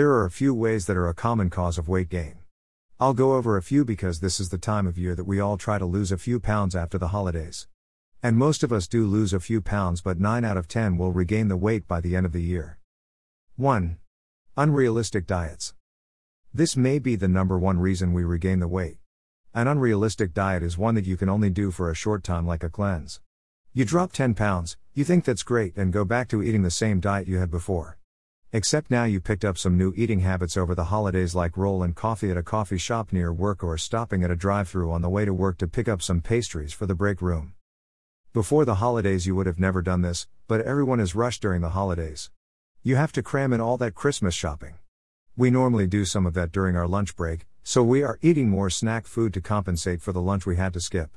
There are a few ways that are a common cause of weight gain. I'll go over a few because this is the time of year that we all try to lose a few pounds after the holidays. And most of us do lose a few pounds, but 9 out of 10 will regain the weight by the end of the year. 1. Unrealistic diets. This may be the number one reason we regain the weight. An unrealistic diet is one that you can only do for a short time, like a cleanse. You drop 10 pounds, you think that's great, and go back to eating the same diet you had before. Except now you picked up some new eating habits over the holidays like roll and coffee at a coffee shop near work or stopping at a drive through on the way to work to pick up some pastries for the break room. Before the holidays, you would have never done this, but everyone is rushed during the holidays. You have to cram in all that Christmas shopping. We normally do some of that during our lunch break, so we are eating more snack food to compensate for the lunch we had to skip.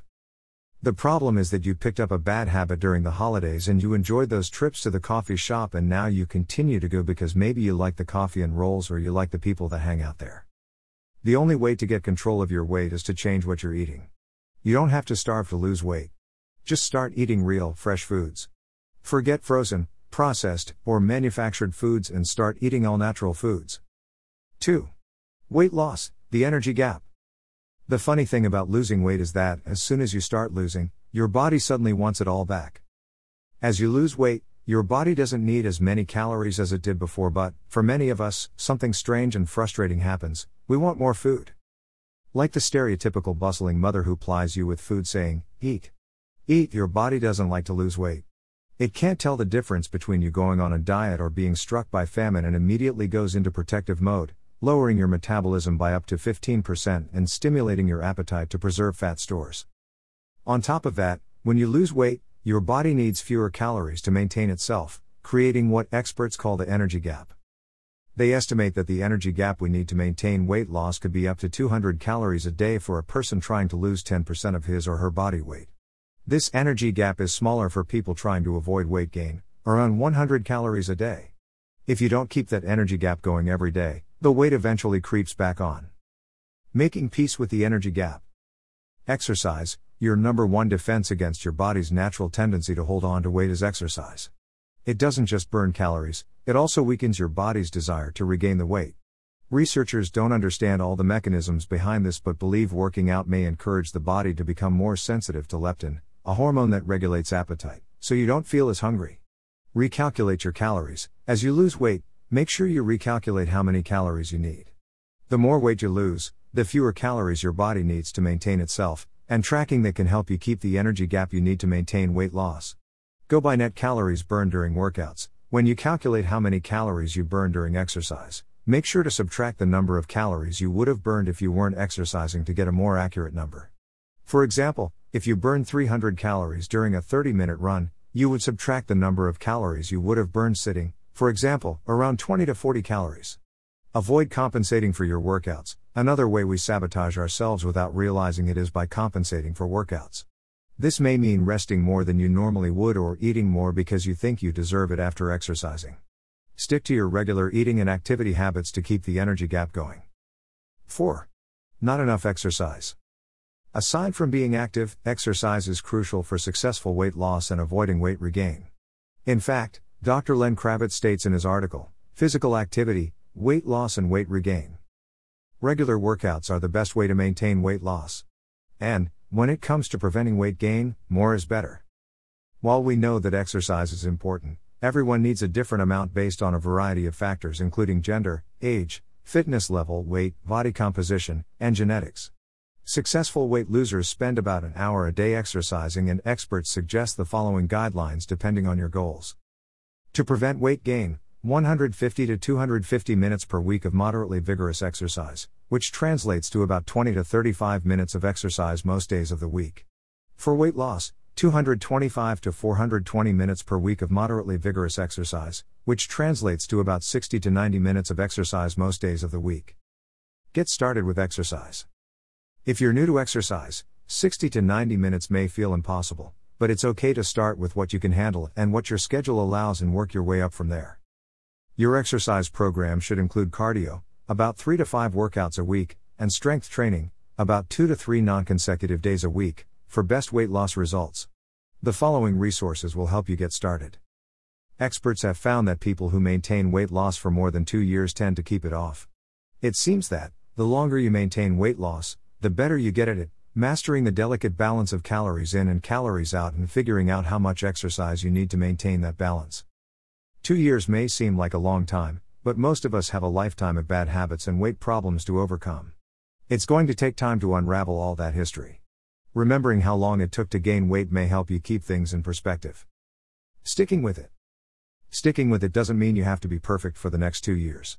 The problem is that you picked up a bad habit during the holidays and you enjoyed those trips to the coffee shop and now you continue to go because maybe you like the coffee and rolls or you like the people that hang out there. The only way to get control of your weight is to change what you're eating. You don't have to starve to lose weight. Just start eating real, fresh foods. Forget frozen, processed, or manufactured foods and start eating all natural foods. 2. Weight loss, the energy gap. The funny thing about losing weight is that, as soon as you start losing, your body suddenly wants it all back. As you lose weight, your body doesn't need as many calories as it did before, but, for many of us, something strange and frustrating happens we want more food. Like the stereotypical bustling mother who plies you with food saying, Eat. Eat, your body doesn't like to lose weight. It can't tell the difference between you going on a diet or being struck by famine and immediately goes into protective mode, lowering your metabolism by up to 15% and stimulating your appetite to preserve fat stores. On top of that, when you lose weight, your body needs fewer calories to maintain itself, creating what experts call the energy gap. They estimate that the energy gap we need to maintain weight loss could be up to 200 calories a day for a person trying to lose 10% of his or her body weight. This energy gap is smaller for people trying to avoid weight gain, around 100 calories a day. If you don't keep that energy gap going every day, the weight eventually creeps back on. Making peace with the energy gap. Exercise, your number one defense against your body's natural tendency to hold on to weight is exercise. It doesn't just burn calories, it also weakens your body's desire to regain the weight. Researchers don't understand all the mechanisms behind this but believe working out may encourage the body to become more sensitive to leptin, a hormone that regulates appetite, so you don't feel as hungry. Recalculate your calories. As you lose weight, Make sure you recalculate how many calories you need. The more weight you lose, the fewer calories your body needs to maintain itself, and tracking that can help you keep the energy gap you need to maintain weight loss. Go by net calories burned during workouts. When you calculate how many calories you burn during exercise, make sure to subtract the number of calories you would have burned if you weren't exercising to get a more accurate number. For example, if you burn 300 calories during a 30 minute run, you would subtract the number of calories you would have burned sitting, for example, around 20 to 40 calories. Avoid compensating for your workouts. Another way we sabotage ourselves without realizing it is by compensating for workouts. This may mean resting more than you normally would or eating more because you think you deserve it after exercising. Stick to your regular eating and activity habits to keep the energy gap going. 4. Not enough exercise. Aside from being active, exercise is crucial for successful weight loss and avoiding weight regain. In fact, Dr. Len Kravitz states in his article Physical Activity, Weight Loss and Weight Regain. Regular workouts are the best way to maintain weight loss. And, when it comes to preventing weight gain, more is better. While we know that exercise is important, everyone needs a different amount based on a variety of factors, including gender, age, fitness level, weight, body composition, and genetics. Successful weight losers spend about an hour a day exercising, and experts suggest the following guidelines depending on your goals. To prevent weight gain, 150 to 250 minutes per week of moderately vigorous exercise, which translates to about 20 to 35 minutes of exercise most days of the week. For weight loss, 225 to 420 minutes per week of moderately vigorous exercise, which translates to about 60 to 90 minutes of exercise most days of the week. Get started with exercise. If you're new to exercise, 60 to 90 minutes may feel impossible, but it's okay to start with what you can handle and what your schedule allows and work your way up from there. Your exercise program should include cardio, about 3 to 5 workouts a week, and strength training, about 2 to 3 non consecutive days a week, for best weight loss results. The following resources will help you get started. Experts have found that people who maintain weight loss for more than two years tend to keep it off. It seems that, the longer you maintain weight loss, the better you get at it, mastering the delicate balance of calories in and calories out and figuring out how much exercise you need to maintain that balance. Two years may seem like a long time, but most of us have a lifetime of bad habits and weight problems to overcome. It's going to take time to unravel all that history. Remembering how long it took to gain weight may help you keep things in perspective. Sticking with it. Sticking with it doesn't mean you have to be perfect for the next two years.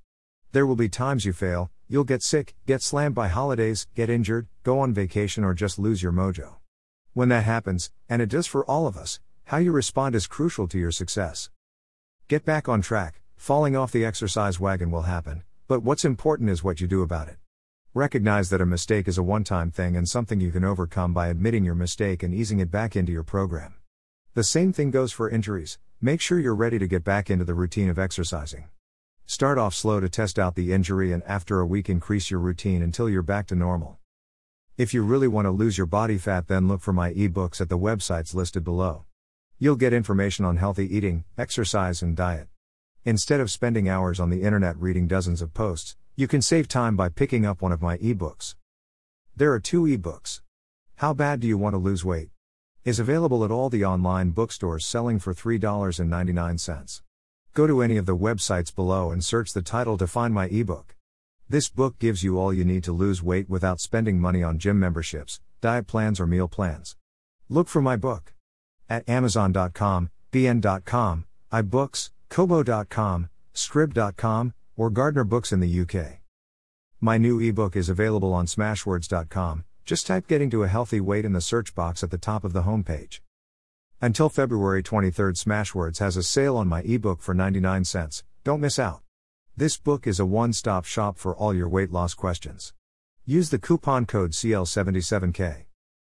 There will be times you fail, you'll get sick, get slammed by holidays, get injured, go on vacation, or just lose your mojo. When that happens, and it does for all of us, how you respond is crucial to your success. Get back on track, falling off the exercise wagon will happen, but what's important is what you do about it. Recognize that a mistake is a one time thing and something you can overcome by admitting your mistake and easing it back into your program. The same thing goes for injuries, make sure you're ready to get back into the routine of exercising. Start off slow to test out the injury and after a week increase your routine until you're back to normal. If you really want to lose your body fat, then look for my ebooks at the websites listed below. You'll get information on healthy eating, exercise, and diet. Instead of spending hours on the internet reading dozens of posts, you can save time by picking up one of my ebooks. There are two ebooks. How Bad Do You Want to Lose Weight? is available at all the online bookstores selling for $3.99. Go to any of the websites below and search the title to find my ebook. This book gives you all you need to lose weight without spending money on gym memberships, diet plans, or meal plans. Look for my book at Amazon.com, BN.com, iBooks, Kobo.com, Scribd.com, or Gardner Books in the UK. My new ebook is available on Smashwords.com, just type Getting to a Healthy Weight in the search box at the top of the homepage. Until February 23, Smashwords has a sale on my ebook for 99 cents, don't miss out. This book is a one stop shop for all your weight loss questions. Use the coupon code CL77K.